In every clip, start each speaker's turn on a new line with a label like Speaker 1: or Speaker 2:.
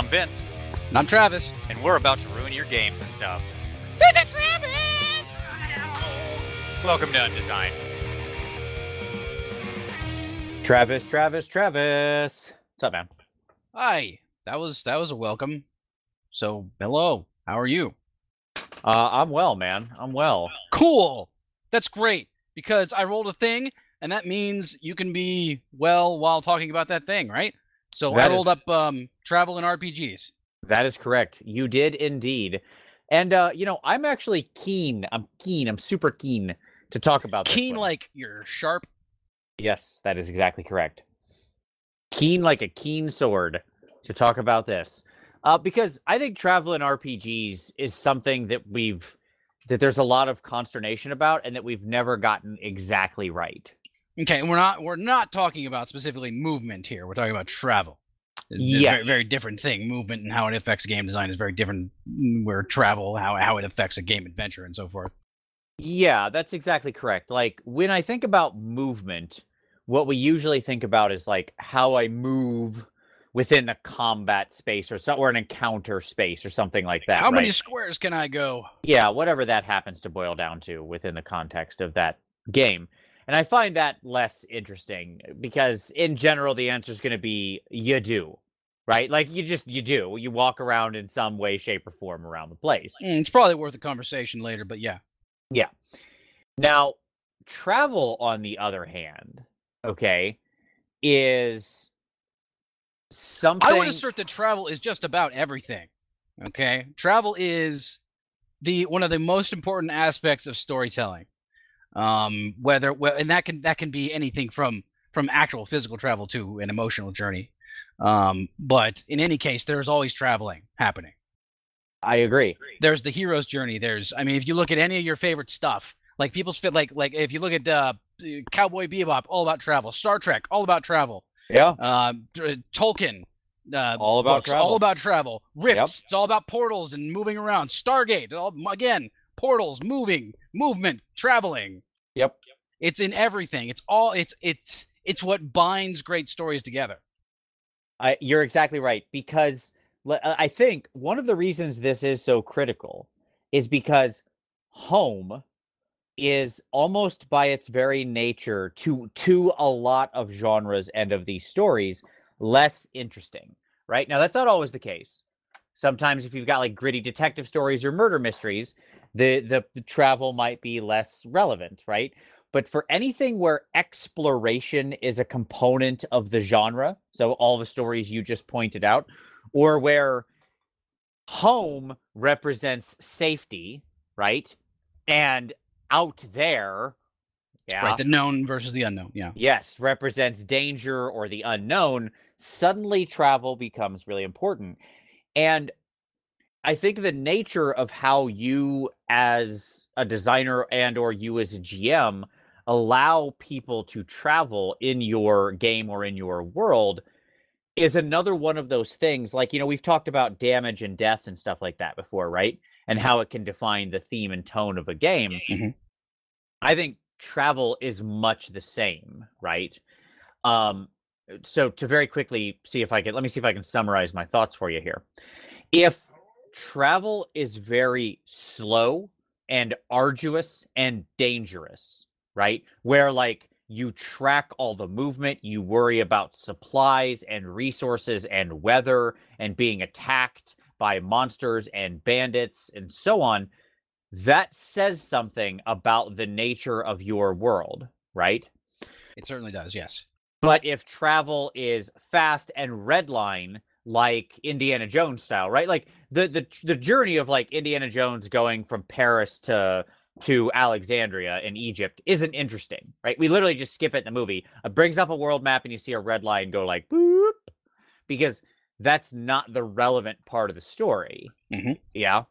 Speaker 1: I'm Vince,
Speaker 2: And I'm Travis.
Speaker 1: and we're about to ruin your games and stuff.
Speaker 2: Visit Travis!
Speaker 1: Welcome to Undesign. Travis, Travis, Travis. What's up, man?
Speaker 2: Hi. That was that was a welcome. So hello. How are you?
Speaker 1: Uh, I'm well, man. I'm well.
Speaker 2: Cool. That's great because I rolled a thing, and that means you can be well while talking about that thing, right? So I
Speaker 1: That
Speaker 2: rolled
Speaker 1: is-
Speaker 2: up um, travel and RPGs.
Speaker 1: That is correct. You did indeed. And uh, you know, I'm actually keen. I'm keen. I'm super keen to talk about
Speaker 2: Keen like you're sharp.
Speaker 1: Yes, that is exactly correct. Keen like a keen sword to talk about this. Uh, because I think travel in RPGs is something that we've that there's a lot of consternation about and that we've never gotten exactly right.
Speaker 2: Okay, and we're not we're not talking about specifically movement here. We're talking about travel. It's a
Speaker 1: Yes.
Speaker 2: very, very different thing. Movement and how it affects game design is very different. mm, Where travel, how how it affects a game adventure and so forth.
Speaker 1: Yeah, that's exactly correct. Like when I think about movement, what we usually think about is like how I move within the combat space or so, or an encounter space or something like that.
Speaker 2: how many squares can I go?
Speaker 1: yeah, whatever that happens to boil down to within the context of that game. And I find that less interesting because in general the answer is going to be you do. Right? Like you just you do. You walk around in some way shape or form around the place.
Speaker 2: Mm, it's probably worth a conversation later, but yeah. Yeah.
Speaker 1: Now, travel on the other hand, okay, is something
Speaker 2: I would assert that travel is just about everything. Okay, travel is the one of the most important aspects of storytelling. Um, whether well, and that can that can be anything from from actual physical travel to an emotional journey. Um, but in any case, there's always traveling happening.
Speaker 1: I agree.
Speaker 2: There's the hero's journey. There's, I mean, if you look at any of your favorite stuff, like people's fit, like like if you look at uh, Cowboy Bebop, all about travel. Star Trek, all about travel.
Speaker 1: Yeah.
Speaker 2: Uh, Tolkien, uh,
Speaker 1: All about
Speaker 2: books,
Speaker 1: travel.
Speaker 2: all about travel. Rifts, it's all about portals and moving around. Stargate, all, again, portals, moving, movement, traveling.
Speaker 1: Yep.
Speaker 2: It's in everything. It's all. It's it's it's what binds great stories together.
Speaker 1: I, you're exactly right because uh, I think one of the reasons this is so critical is because home is almost by its very nature to to a lot of genres and of these stories less interesting right now that's not always the case sometimes if you've got like gritty detective stories or murder mysteries the the, the travel might be less relevant right but for anything where exploration is a component of the genre, so all the stories you just pointed out, or where home represents safety, right? And out there, yeah,
Speaker 2: Right, the known versus the unknown. Yeah.
Speaker 1: yes, represents danger or the unknown, suddenly travel becomes really important. And I think the nature of how you as a designer and or you as a GM allow people to travel in your game or in your world is another one of those things like you know we've talked about damage and death and stuff like that before right? And how it can define the theme and tone of a game.
Speaker 2: Mhm.
Speaker 1: i think travel is much the same right? Um so to very quickly see if i can let me see if i can summarize my thoughts for you here. If travel is very slow and arduous and dangerous right? Where like you track all the movement, you worry about supplies and resources and weather and being attacked by monsters and bandits and so on. That says something about the nature of your world, right?
Speaker 2: It certainly does. Yes.
Speaker 1: But if travel is fast and redline, like Indiana Jones style, right? Like the the the journey of like Indiana Jones going from Paris to to Alexandria in Egypt isn't interesting, right? We literally just skip it in the movie. It brings up a world map and you see a red line go like boop because that's not the relevant part of the story.
Speaker 2: Mhm.
Speaker 1: Yeah.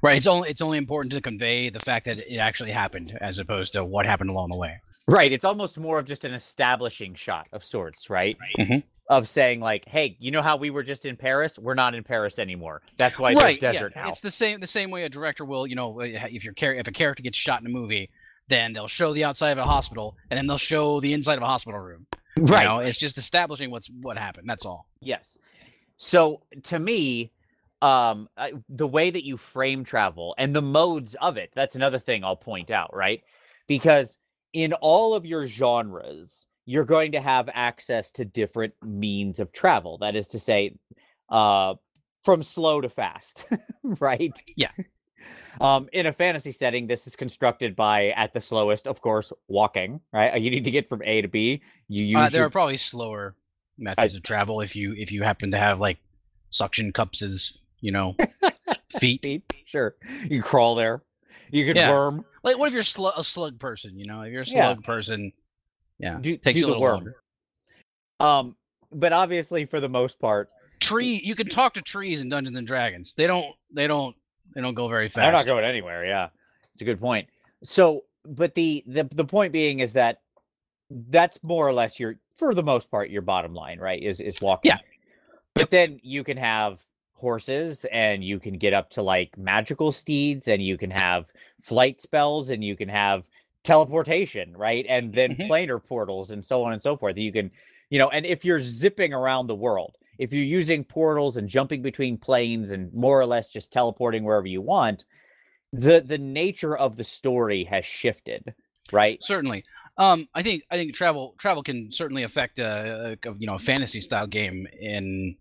Speaker 2: Right. It's only it's only important to convey the fact that it actually happened, as opposed to what happened along the way.
Speaker 1: Right. It's almost more of just an establishing shot of sorts, right?
Speaker 2: Mhm.
Speaker 1: Of saying like, hey, you know how we were just in Paris? We're not in Paris anymore. That's why
Speaker 2: right.
Speaker 1: there's desert
Speaker 2: yeah.
Speaker 1: now.
Speaker 2: It's the same the same way a director will, you know, if your char- if a character gets shot in a movie, then they'll show the outside of a hospital, and then they'll show the inside of a hospital room. You
Speaker 1: right.
Speaker 2: know, it's just establishing what's what happened. That's all.
Speaker 1: Yes. So to me, um, I, the way that you frame travel and the modes of it, that's another thing I'll point out, right? Because in all of your genres, you're going to have access to different means of travel. That is to say, uh, from slow to fast, right?
Speaker 2: Yeah.
Speaker 1: Um, in a fantasy setting, this is constructed by at the slowest, of course, walking. Right, you need to get from A to B. You use
Speaker 2: Uh, there
Speaker 1: your-
Speaker 2: are probably slower methods of travel if you if you happen to have like suction cups as you know feet.
Speaker 1: feet. Sure, you crawl there. You could
Speaker 2: Yeah.
Speaker 1: worm.
Speaker 2: Like, what if you're slu- a slug person? You know, if you're a
Speaker 1: Yeah.
Speaker 2: slug person, yeah,
Speaker 1: Do,
Speaker 2: takes
Speaker 1: do
Speaker 2: you a
Speaker 1: the
Speaker 2: little
Speaker 1: worm.
Speaker 2: longer.
Speaker 1: Um, but obviously, for the most part,
Speaker 2: Tree, you can talk to trees in Dungeons and Dragons. They don't, they don't, they don't go very fast.
Speaker 1: they're not going anywhere. Yeah, it's a good point. So, but the the the point being is that that's more or less your, for the most part, your bottom line, right? Is is walking.
Speaker 2: Yeah.
Speaker 1: But then you can have horses and you can get up to like magical steeds and you can have flight spells and you can have teleportation, right? And then
Speaker 2: Mhm.
Speaker 1: planar portals and so on and so forth. You can, you know, and if you're zipping around the world, if you're using portals and jumping between planes and more or less just teleporting wherever you want, the the nature of the story has shifted, right?
Speaker 2: certainly. Um, I think I think travel travel can certainly affect a, a you know a fantasy style game in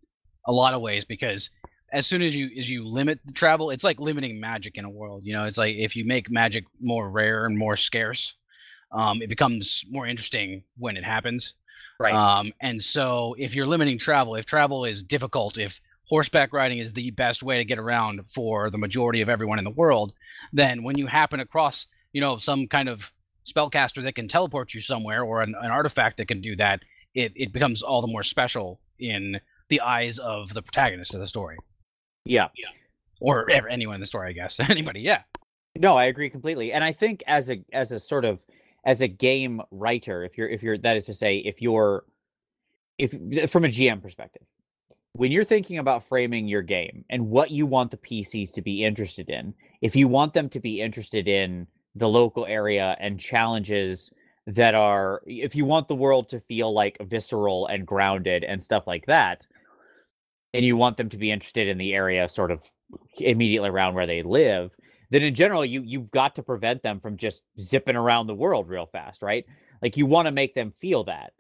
Speaker 2: a lot of ways because as soon as you as you limit the travel, it's like limiting magic in a world. You know, it's like if you make magic more rare and more scarce, um, it becomes more interesting when it happens.
Speaker 1: Right.
Speaker 2: Um, and so if you're limiting travel, if travel is difficult, if horseback riding is the best way to get around for the majority of everyone in the world, then when you happen across, you know, some kind of spellcaster that can teleport you somewhere or an, an artifact that can do that, it, it becomes all the more special in the eyes of the protagonist of the story.
Speaker 1: yeah.
Speaker 2: Or ever, anyone in the story, I guess. Anybody, yeah.
Speaker 1: No, I agree completely. And I think as a as a sort of as a game writer, if you're if you're that is to say, if you're if from a GM perspective, when you're thinking about framing your game and what you want the PCs to be interested in, if you want them to be interested in the local area and challenges that are if you want the world to feel like visceral and grounded and stuff like that, and you want them to be interested in the area sort of immediately around where they live, then in general you you've got to prevent them from just zipping around the world real fast, right? Like you want to make them feel that.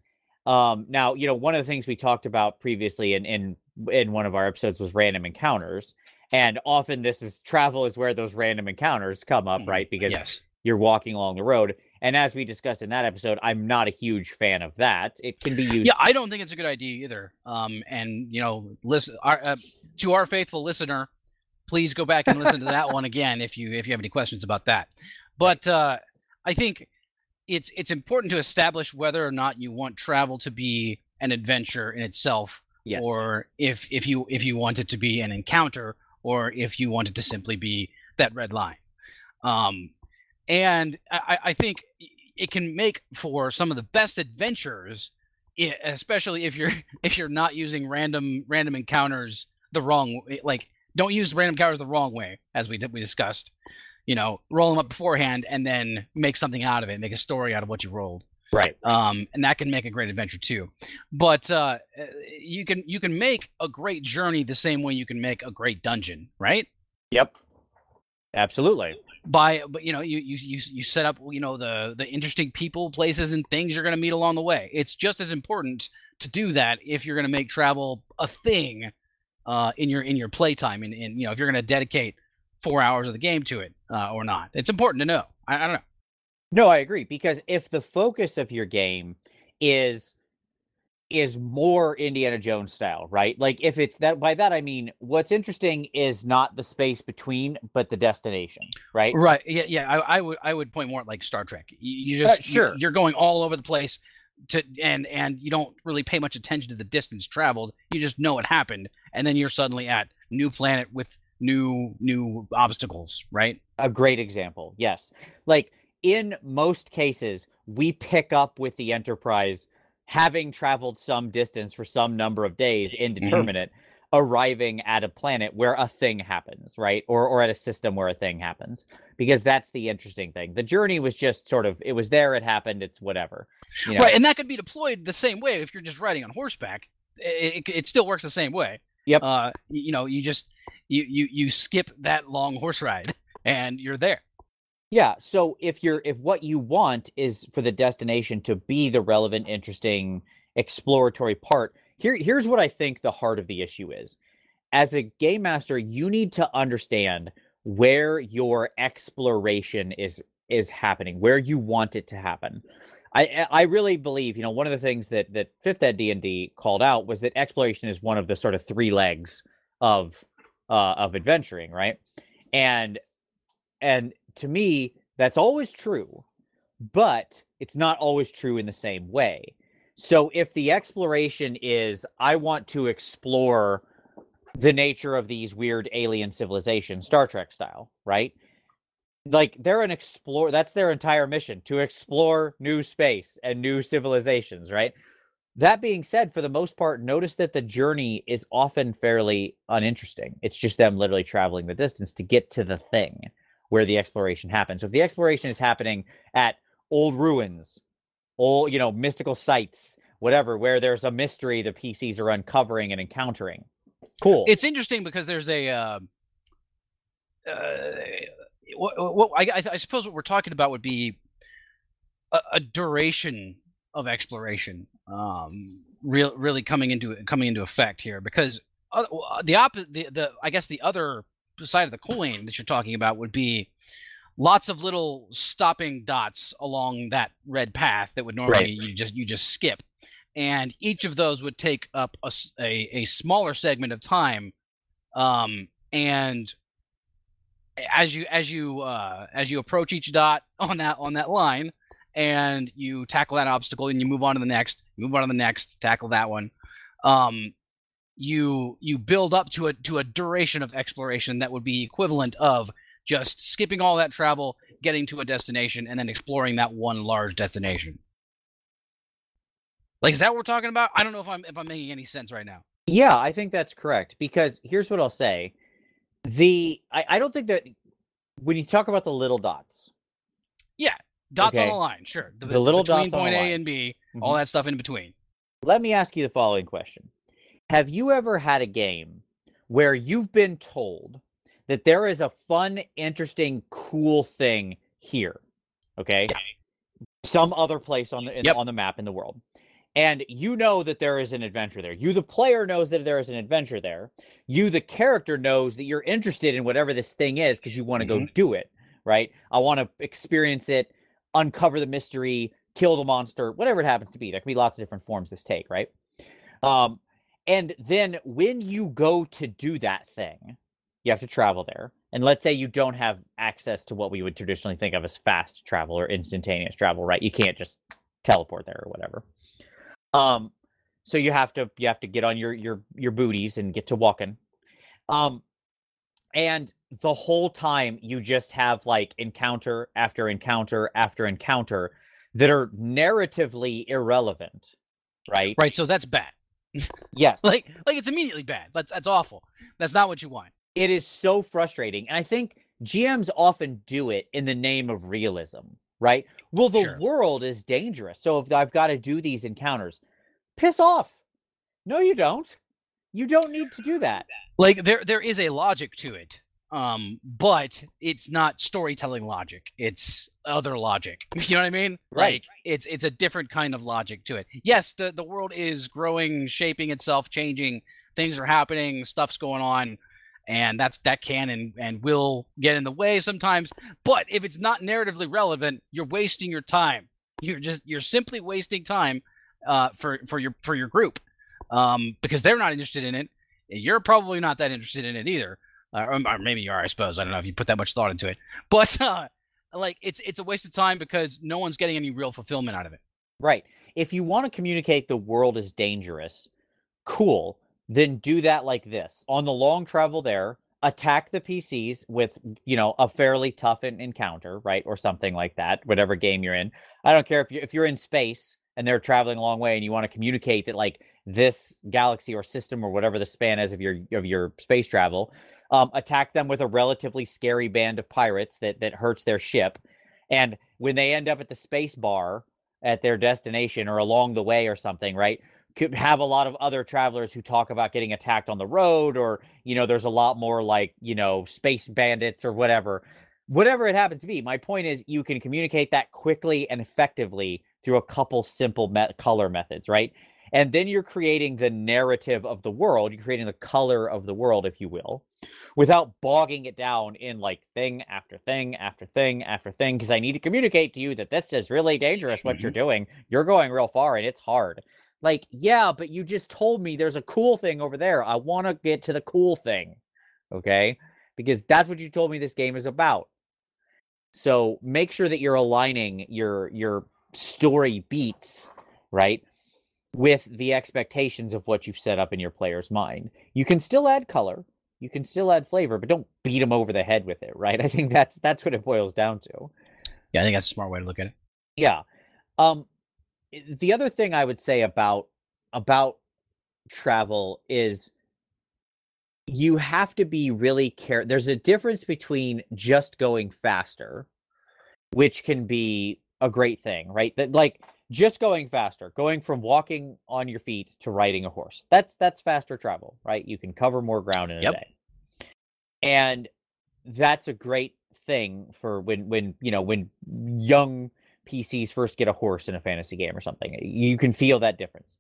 Speaker 1: Um, now, you know, one of the things we talked about previously in in in one of our episodes was random encounters, and often this is travel is where those random encounters come up,
Speaker 2: Mhm.
Speaker 1: right? Because
Speaker 2: Yes.
Speaker 1: you're walking along the road, and as we discussed in that episode, I'm not a huge fan of that. It can be used.
Speaker 2: Yeah, I don't think it's a good idea either. Um, and you know, listen our, uh, to our faithful listener, please go back and listen to that one again if you if you have any questions about that. But uh, I think it's it's important to establish whether or not you want travel to be an adventure in itself,
Speaker 1: yes.
Speaker 2: or if if you if you want it to be an encounter, or if you want it to simply be that red line. Um, and I, I think it can make for some of the best adventures especially if you're if you're not using random random encounters the wrong like don't use random encounters the wrong way as we did we discussed you know roll them up beforehand and then make something out of it make a story out of what you rolled
Speaker 1: right.
Speaker 2: um, and that can make a great adventure too but uh, uh, you can you can make a great journey the same way you can make a great dungeon right
Speaker 1: Yep. Absolutely.
Speaker 2: By but you know you you you you set up you know the the interesting people places and things you're going to meet along the way. It's just as important to do that if you're going to make travel a thing uh in your in your playtime and, you know if you're going to dedicate four hours of the game to it uh, or not. It's important to know. I, I don't know.
Speaker 1: No, I agree because if the focus of your game is is more Indiana Jones style, right? Like if it's that by that I mean what's interesting is not the space between but the destination, right?
Speaker 2: right yeah yeah I, I would i would point more at like star trek you, you
Speaker 1: Uh,
Speaker 2: just you-
Speaker 1: sure.
Speaker 2: you're going all over the place to and and you don't really pay much attention to the distance traveled you just know it happened and then you're suddenly at new planet with new new obstacles right
Speaker 1: A great example. Yes. Like in most cases we pick up with the Enterprise having traveled some distance for some number of days indeterminate arriving at a planet where a thing happens, right? Or or at a system where a thing happens. Because that's the interesting thing. The journey was just sort of it was there, it happened, it's whatever. You know?
Speaker 2: right and that could be deployed the same way if you're just riding on horseback it, it, it still works the same way
Speaker 1: Yep.
Speaker 2: Uh, you know, you just you you you skip that long horse ride and you're there.
Speaker 1: Yeah. So if you're if what you want is for the destination to be the relevant, interesting, exploratory part, here here's what I think the heart of the issue is. As a game master, you need to understand where your exploration is is happening, where you want it to happen. I I really believe, you know, one of the things that that Fifth Ed D and D called out was that exploration is one of the sort of three legs of uh, of adventuring, right? And and to me, that's always true, but it's not always true in the same way. So if the exploration is I want to explore the nature of these weird alien civilizations, Star Trek style, right? Like they're an explore that's their entire mission to explore new space and new civilizations, right? That being said, for the most part, notice that the journey is often fairly uninteresting. It's just them literally traveling the distance to get to the thing where the exploration happens. So if the exploration is happening at old ruins, old, you know, mystical sites, whatever, where there's a mystery the PCs are uncovering and encountering. Cool.
Speaker 2: It's interesting because there's a uh, uh, what, what I, I suppose what we're talking about would be a, a duration of exploration um, real, really coming into coming into effect here because uh, the opposite the, the I guess the other side of the coin that you're talking about would be lots of little stopping dots along that red path that would normally right. you just you just skip and each of those would take up a, a, a smaller segment of time um, and as you as you uh, as you approach each dot on that on that line and you tackle that obstacle and you move on to the next move on to the next tackle that one um, you you build up to a to a duration of exploration that would be equivalent of just skipping all that travel getting to a destination and then exploring that one large destination like is that what we're talking about i don't know if i'm if i'm making any sense right now
Speaker 1: yeah i think that's correct because here's what i'll say the I, I don't think that when you talk about the little dots.
Speaker 2: Yeah, dots okay. on the line, sure.
Speaker 1: The, the little
Speaker 2: between
Speaker 1: dots
Speaker 2: point
Speaker 1: A
Speaker 2: and B, mm-hmm. all that stuff in between.
Speaker 1: Let me ask you the following question. Have you ever had a game where you've been told that there is a fun, interesting, cool thing here? Okay. Some other place on the in, yep. on the map in the world and you know that there is an adventure there. You, the player, knows that there is an adventure there. You, the character, knows that you're interested in whatever this thing is because you want to mm-hmm. go do it. Right? I want to experience it, uncover the mystery, kill the monster, whatever it happens to be. There can be lots of different forms this take. Right? Um, and then when you go to do that thing, you have to travel there. And let's say you don't have access to what we would traditionally think of as fast travel or instantaneous travel, right? You can't just teleport there or whatever. Um, so you have to you have to get on your your your booties and get to walking. Um, and the whole time you just have like encounter after encounter after encounter that are narratively irrelevant, right?
Speaker 2: Right. So that's bad.
Speaker 1: yes.
Speaker 2: like like it's immediately bad. That's that's awful. That's not what you want.
Speaker 1: It is so frustrating, and I think GMs often do it in the name of realism right? Well, the sure. world is dangerous. So if I've got to do these encounters, piss off. No, you don't. You don't need to do that.
Speaker 2: Like there there is a logic to it. Um, but it's not storytelling logic. It's other logic. You know what I mean?
Speaker 1: Right.
Speaker 2: Like it's it's a different kind of logic to it. Yes, the the world is growing, shaping itself, changing. Things are happening, stuff's going on and that's that can and, and will get in the way sometimes but if it's not narratively relevant you're wasting your time you're just you're simply wasting time uh, for for your for your group um, because they're not interested in it you're probably not that interested in it either uh, or, maybe you are i suppose i don't know if you put that much thought into it but uh, like it's it's a waste of time because no one's getting any real fulfillment out of it.
Speaker 1: Right. If you want to communicate the world is dangerous cool. Then do that like this. On the long travel there attack the pcs with you know a fairly tough encounter right or something like that whatever game you're in. I don't care if you if you're in space and they're traveling a long way and you want to communicate that like this galaxy or system or whatever the span is of your of your space travel um, attack them with a relatively scary band of pirates that that hurts their ship. And when they end up at the space bar at their destination or along the way or something right could have a lot of other travelers who talk about getting attacked on the road or you know there's a lot more like you know space bandits or whatever. Whatever it happens to be my point is you can communicate that quickly and effectively through a couple simple me- color methods right? And then you're creating the narrative of the world you're creating the color of the world if you will without bogging it down in like thing after thing after thing after thing because i need to communicate to you that this is really dangerous what you're mm-hmm. doing you're going real far and it's hard like, yeah, but you just told me there's a cool thing over there. I want to get to the cool thing. Okay? Because that's what you told me this game is about. So, make sure that you're aligning your your story beats, right? With the expectations of what you've set up in your player's mind. You can still add color, you can still add flavor, but don't beat them over the head with it, right? I think that's that's what it boils down to.
Speaker 2: Yeah, I think that's a smart way to look at it.
Speaker 1: Yeah. Um the other thing I would say about about travel is you have to be really care there's a difference between just going faster which can be a great thing right that like just going faster going from walking on your feet to riding a horse that's that's faster travel right you can cover more ground in a
Speaker 2: Yep.
Speaker 1: day and that's a great thing for when when you know when young PCs first get a horse in a fantasy game or something. You can feel that difference.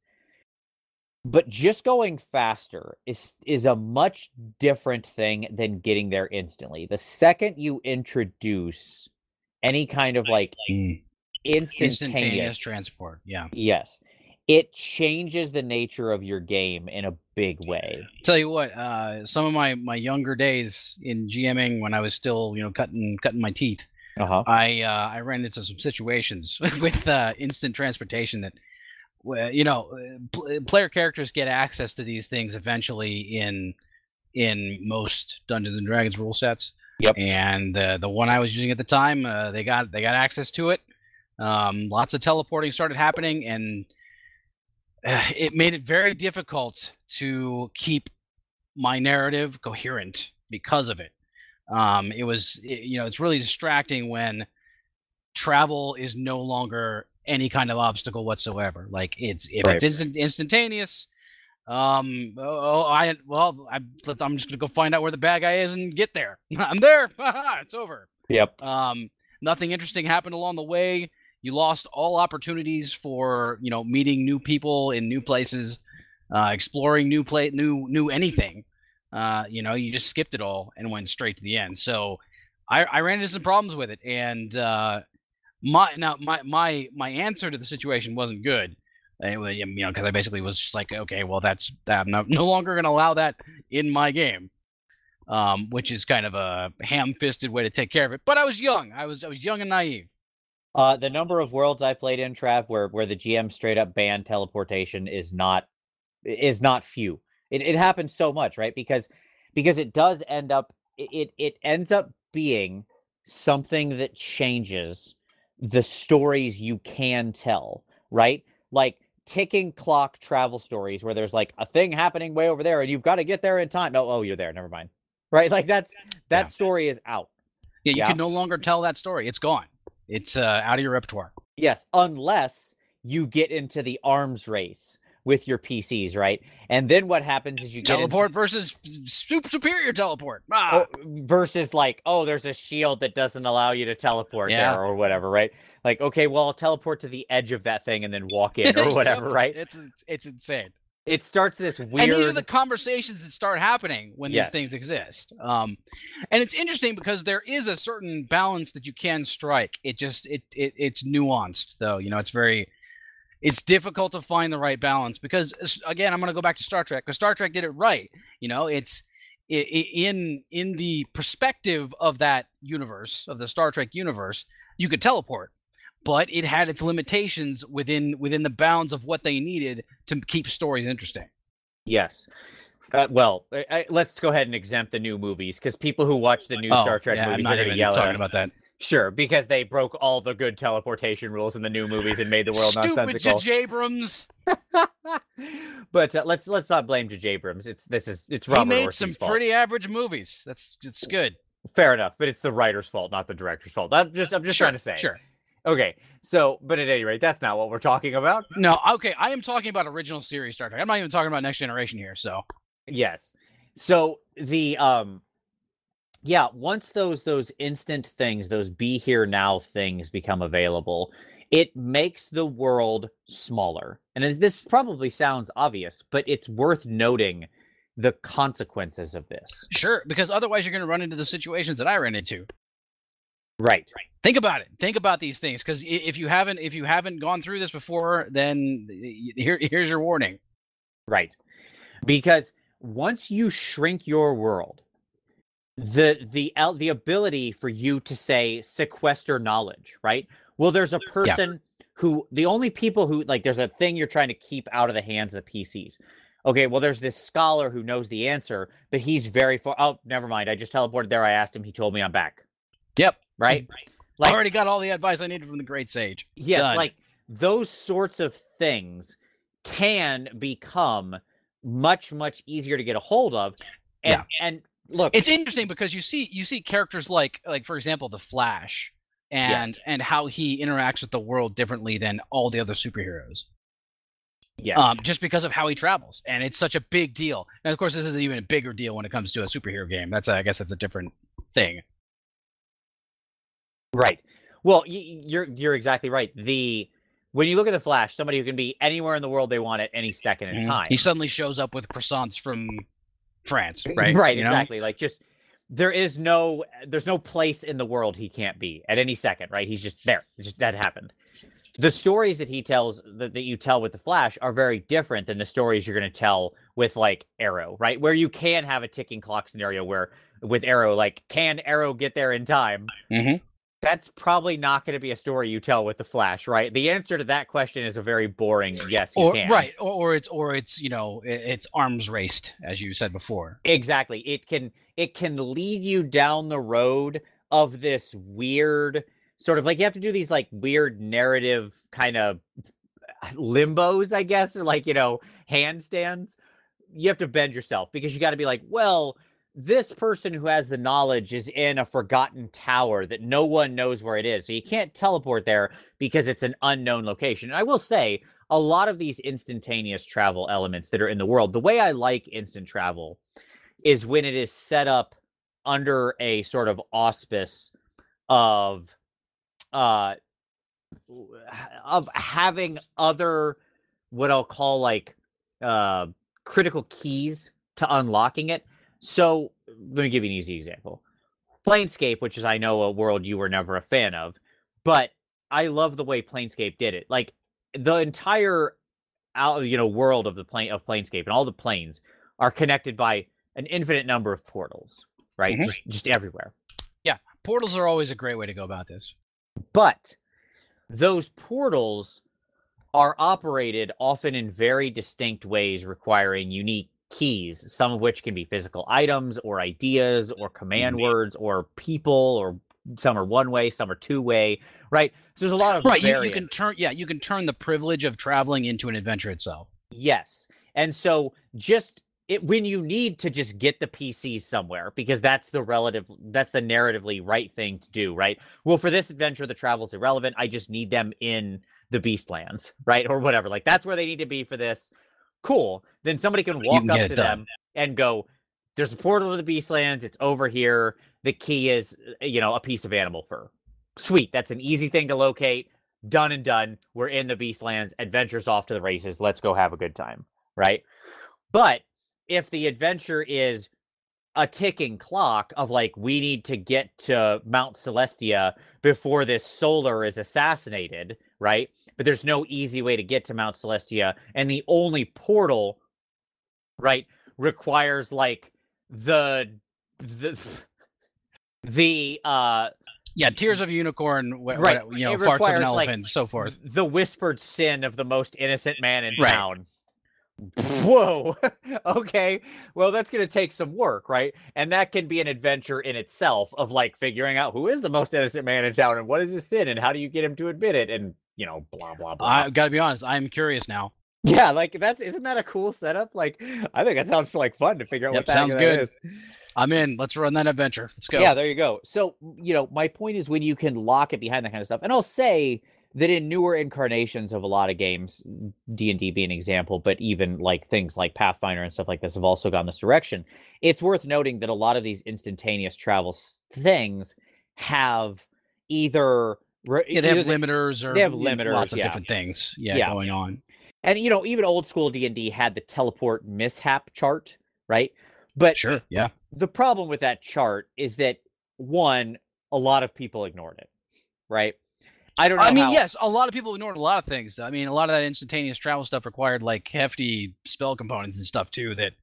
Speaker 1: But just going faster is is a much different thing than getting there instantly. The second you introduce any kind of like
Speaker 2: Mm.
Speaker 1: Instantaneous,
Speaker 2: Instantaneous transport. Yeah.
Speaker 1: yes, it changes the nature of your game in a big way.
Speaker 2: Tell you what, uh, some of my my younger days in GMing when I was still, you know, cutting cutting my teeth,
Speaker 1: Uh-huh.
Speaker 2: I uh, I ran into some situations with uh, instant transportation that, you know, uh, pl- player characters get access to these things eventually in in most Dungeons and Dragons rule sets.
Speaker 1: Yep.
Speaker 2: And uh, the one I was using at the time, uh, they got they got access to it. Um, lots of teleporting started happening, and uh, it made it very difficult to keep my narrative coherent because of it. Um, it was, i- you know, it's really distracting when travel is no longer any kind of obstacle whatsoever. Like it's if
Speaker 1: Right.
Speaker 2: it's instant, instantaneous. Um. Oh, I well, I, I'm just gonna go find out where the bad guy is and get there. I'm there. it's over.
Speaker 1: Yep.
Speaker 2: Um, nothing interesting happened along the way. You lost all opportunities for you know meeting new people in new places, uh, exploring new play, new new anything. Uh, you know, you just skipped it all and went straight to the end. So, I, I ran into some problems with it, and uh, my now my my my answer to the situation wasn't good. Was, you know, because I basically was just like, okay, well, that's that. I'm no, no longer going to allow that in my game um, which is kind of a ham-fisted way to take care of it. But I was young. I was I was young and naive.
Speaker 1: Uh, the number of worlds I played in, Trav, where where the GM straight up banned teleportation is not is not few. It it happens so much, right? Because because it does end up it it- ends up being something that changes the stories you can tell, right? Like ticking clock travel stories where there's like a thing happening way over there and you've got to get there in time. No, oh, you're there. Never mind. Right? Like that's that
Speaker 2: Yeah.
Speaker 1: story is out.
Speaker 2: Yeah, you
Speaker 1: Yeah.
Speaker 2: can no longer tell that story. It's gone. It's uh, out of your repertoire.
Speaker 1: Yes, unless you get into the arms race with your PCs, right? And then what happens is you get into-
Speaker 2: Teleport versus super superior teleport. Ah,
Speaker 1: oh, versus like, oh, there's a shield that doesn't allow you to teleport
Speaker 2: Yeah.
Speaker 1: there or whatever, right? Like, okay, well, I'll teleport to the edge of that thing and then walk in or
Speaker 2: Yep,
Speaker 1: whatever, right?
Speaker 2: It's it's insane.
Speaker 1: It starts this weird.
Speaker 2: And these are the conversations that start happening when
Speaker 1: Yes.
Speaker 2: these things exist. Um, and it's interesting because there is a certain balance that you can strike. It just it, it it's nuanced though. You know, it's very it's difficult to find the right balance because again, I'm going to go back to Star Trek because Star Trek did it right. You know, it's i- i- in in the perspective of that universe of the Star Trek universe, you could teleport, but it had its limitations within within the bounds of what they needed to keep stories interesting.
Speaker 1: Yes. Uh, well, I, I- let's go ahead and exempt the new movies because people who watch the new
Speaker 2: Oh,
Speaker 1: Star Trek
Speaker 2: yeah,
Speaker 1: movies are going to yell at
Speaker 2: talking about that.
Speaker 1: Sure, because they broke all the good teleportation rules in the new movies and made the world
Speaker 2: Stupid
Speaker 1: nonsensical.
Speaker 2: J. Abrams.
Speaker 1: but uh, let's let's not blame J.J. Abrams. It's this is it's Robert.
Speaker 2: He made
Speaker 1: Orci's
Speaker 2: some
Speaker 1: fault.
Speaker 2: pretty average movies. That's it's good.
Speaker 1: Fair enough, but it's the writer's fault, not the director's fault. I'm just I'm just
Speaker 2: Sure,
Speaker 1: trying to say.
Speaker 2: Sure.
Speaker 1: Okay, so but at any rate, that's not what we're talking about.
Speaker 2: No, okay, I am talking about original series Star Trek. I'm not even talking about Next Generation here. So
Speaker 1: Yes. So the um yeah, once those those instant things, those be here now things become available, it makes the world smaller. And this probably sounds obvious, but it's worth noting the consequences of this.
Speaker 2: sure, because otherwise you're going to run into the situations that I ran into.
Speaker 1: Right.
Speaker 2: Think about it. Think about these things, because if you haven't if you haven't gone through this before, then here here's your warning.
Speaker 1: Right. Because once you shrink your world, the the the ability for you to say sequester knowledge, right? Well, there's a person who the only people who like there's a thing you're trying to keep out of the hands of the PCs. Okay, well, there's this scholar who knows the answer, but he's very far. Oh, never mind. I just teleported there. I asked him. He told me I'm back.
Speaker 2: Yep.
Speaker 1: Right.
Speaker 2: I
Speaker 1: Like-
Speaker 2: already got all the advice I needed from the great sage.
Speaker 1: Yes,
Speaker 2: Done.
Speaker 1: like those sorts of things can become much much easier to get a hold of. And
Speaker 2: Yeah.
Speaker 1: and look,
Speaker 2: It's interesting because you see you see characters like like for example the Flash and
Speaker 1: Yes.
Speaker 2: and how he interacts with the world differently than all the other superheroes.
Speaker 1: Yes.
Speaker 2: um, just because of how he travels, and it's such a big deal. And of course, this is even a bigger deal when it comes to a superhero game. That's I guess that's a different thing.
Speaker 1: Right. Well, y- you're you're exactly right. The when you look at the Flash, somebody who can be anywhere in the world they want at any second in
Speaker 2: Mhm.
Speaker 1: time.
Speaker 2: He suddenly shows up with croissants from France, right?
Speaker 1: Right,
Speaker 2: You know?
Speaker 1: exactly. Like just there is no there's no place in the world he can't be at any second, right? He's just there. It's just that happened. The stories that he tells that, that you tell with the Flash are very different than the stories you're going to tell with like Arrow, right? Where you can have a ticking clock scenario where with Arrow, like, can Arrow get there in time?
Speaker 2: Mhm.
Speaker 1: That's probably not going to be a story you tell with the Flash, right? The answer to that question is a very boring yes, you
Speaker 2: Or
Speaker 1: can.
Speaker 2: right, or, or it's or it's you know it's arms raced as you said before.
Speaker 1: Exactly. It can it can lead you down the road of this weird sort of like you have to do these like weird narrative kind of limbos, I guess, or like, you know, handstands. You have to bend yourself because you got to be like, well, this person who has the knowledge is in a forgotten tower that no one knows where it is. So you can't teleport there because it's an unknown location. And I will say, a lot of these instantaneous travel elements that are in the world, the way I like instant travel is when it is set up under a sort of auspice of uh of having other what I'll call like uh critical keys to unlocking it. So let me give you an easy example. Planescape, which is I know a world you were never a fan of, but I love the way Planescape did it. Like the entire out you know world of the plane of Planescape and all the planes are connected by an infinite number of portals, right?
Speaker 2: Mhm.
Speaker 1: Just just everywhere.
Speaker 2: Yeah, portals are always a great way to go about this.
Speaker 1: But those portals are operated often in very distinct ways, requiring unique keys, some of which can be physical items or ideas or command
Speaker 2: Mhm.
Speaker 1: words or people, or some are one way, some are two way, right? So there's a lot of
Speaker 2: Right, you, you can turn yeah, you can turn the privilege of traveling into an adventure itself.
Speaker 1: Yes. And so just it when you need to just get the PCs somewhere because that's the relative that's the narratively right thing to do, right? Well, for this adventure the travel's irrelevant. I just need them in the Beastlands, right? Or whatever. Like that's where they need to be for this. Cool. Then somebody can walk
Speaker 2: can
Speaker 1: up to them and go there's a portal to the Beastlands. It's over here. The key is, uh, you know, a piece of animal fur. Sweet. That's an easy thing to locate. Done and done. We're in the Beastlands. Adventures off to the races. Let's go have a good time. Right. But if the adventure is a ticking clock of like, we need to get to Mount Celestia before this solar is assassinated, right? But there's no easy way to get to Mount Celestia. And the only portal, right, requires like the the the uh
Speaker 2: Yeah, Tears of Unicorn, wh-
Speaker 1: Right,
Speaker 2: you know, farts of an
Speaker 1: requires, like,
Speaker 2: elephant, so forth.
Speaker 1: the whispered sin of the most innocent man in
Speaker 2: Right.
Speaker 1: town. Whoa. okay. Well, that's going to take some work, right? And that can be an adventure in itself of like figuring out who is the most innocent man in town and what is his sin and how do you get him to admit it and, you know, blah, blah, blah.
Speaker 2: I've got to be honest, I'm curious now.
Speaker 1: Yeah, like that's isn't that a cool setup? Like I think that sounds like fun to figure out
Speaker 2: Yep,
Speaker 1: what the heck
Speaker 2: sounds
Speaker 1: that
Speaker 2: good.
Speaker 1: is.
Speaker 2: I'm in. Let's run that adventure. Let's go.
Speaker 1: Yeah, there you go. So, you know, my point is when you can lock it behind that kind of stuff. And I'll say that in newer incarnations of a lot of games, D&D being an example, but even like things like Pathfinder and stuff like this have also gone this direction. It's worth noting that a lot of these instantaneous travel s- things have either re-
Speaker 2: Yeah, they have
Speaker 1: either
Speaker 2: limiters or
Speaker 1: they have limiters,
Speaker 2: lots of
Speaker 1: yeah.
Speaker 2: different things. Yeah,
Speaker 1: Yeah.
Speaker 2: going on.
Speaker 1: and you know, even old school D&D had the teleport mishap chart, right? But
Speaker 2: Sure. Yeah.
Speaker 1: the problem with that chart is that one, a lot of people ignored it, right? I don't know.
Speaker 2: I mean,
Speaker 1: how-
Speaker 2: yes, a lot of people ignored a lot of things. I mean, a lot of that instantaneous travel stuff required like hefty spell components and stuff too. That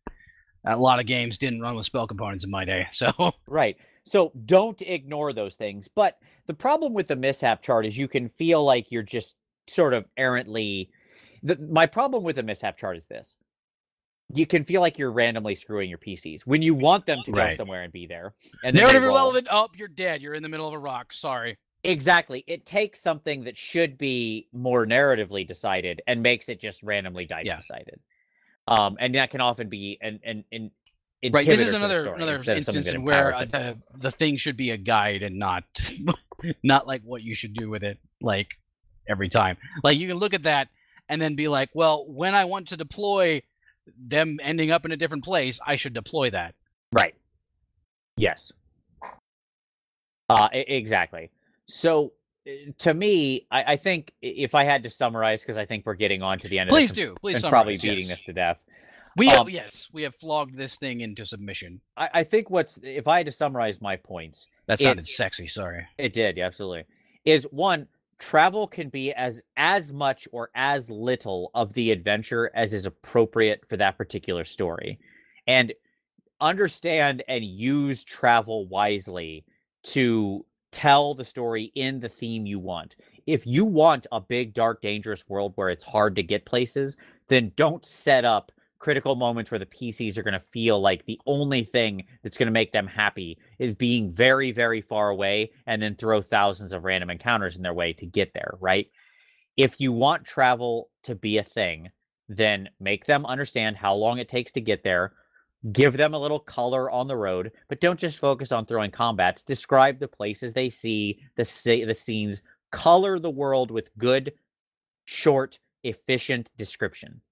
Speaker 2: a lot of games didn't run with spell components in my day. So
Speaker 1: Right. So don't ignore those things. But the problem with the mishap chart is you can feel like you're just sort of errantly. The, my problem with the mishap chart is this. You can feel like you're randomly screwing your PCs when you want them to go
Speaker 2: Right.
Speaker 1: somewhere and be there. And
Speaker 2: narrative
Speaker 1: roll.
Speaker 2: irrelevant. Oh, you're dead. You're in the middle of a rock. Sorry.
Speaker 1: Exactly. It takes something that should be more narratively decided and makes it just randomly dice
Speaker 2: Yeah.
Speaker 1: decided. Um, and that can often be an an, an
Speaker 2: Right. This is another another
Speaker 1: of
Speaker 2: instance in where uh, the the thing should be a guide and not not like what you should do with it like every time. Like you can look at that and then be like, well, when I want to deploy them ending up in a different place, I should deploy that.
Speaker 1: Right. Yes. Uh, exactly. So uh, to me, I, I think if I had to summarize, because I think we're getting on to the end of
Speaker 2: Please
Speaker 1: this
Speaker 2: do. Please
Speaker 1: and probably beating
Speaker 2: yes.
Speaker 1: this to death.
Speaker 2: We have,
Speaker 1: um,
Speaker 2: yes, we have flogged this thing into submission.
Speaker 1: I, I think what's if I had to summarize my points,
Speaker 2: That sounded sexy. Sorry.
Speaker 1: It did, yeah, absolutely. Is one travel can be as as much or as little of the adventure as is appropriate for that particular story. And understand and use travel wisely to tell the story in the theme you want. If you want a big dark dangerous world where it's hard to get places, then don't set up critical moments where the PCs are going to feel like the only thing that's going to make them happy is being very, very far away and then throw thousands of random encounters in their way to get there, right? If you want travel to be a thing, then make them understand how long it takes to get there. Give them a little color on the road, but don't just focus on throwing combats. Describe the places they see, the the scenes, color the world with good, short, efficient description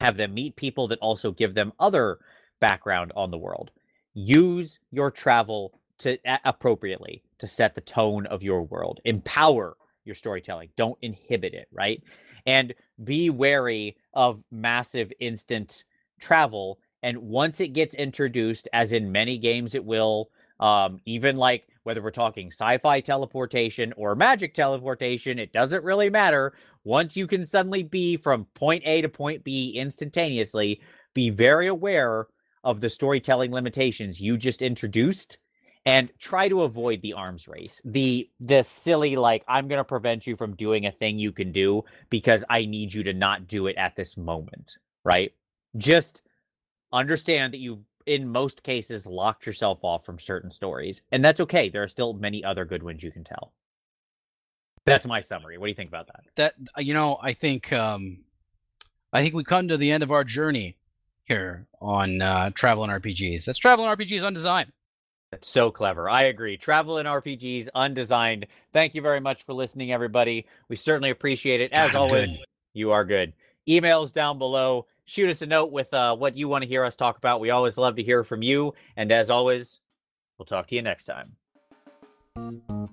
Speaker 1: have them meet people that also give them other background on the world. Use your travel to appropriately to set the tone of your world. Empower your storytelling. Don't inhibit it, right? And be wary of massive instant travel. And once it gets introduced, as in many games it will, um, even like whether we're talking sci-fi teleportation or magic teleportation, it doesn't really matter. Once you can suddenly be from point A to point B instantaneously, be very aware of the storytelling limitations you just introduced and try to avoid the arms race. The the silly like I'm going to prevent you from doing a thing you can do because I need you to not do it at this moment, right? Just understand that you've in most cases locked yourself off from certain stories and that's okay. There are still many other good ones you can tell. That's my summary. What do you think about that?
Speaker 2: That you know, I think um, I think we come to the end of our journey here on uh, travel and RPGs. That's travel and RPGs undesigned.
Speaker 1: That's so clever. I agree. Travel in RPGs undesigned. Thank you very much for listening, everybody. We certainly appreciate it. As
Speaker 2: I'm
Speaker 1: always,
Speaker 2: good.
Speaker 1: you are good. Emails down below. Shoot us a note with uh, what you want to hear us talk about. We always love to hear from you. And as always, we'll talk to you next time.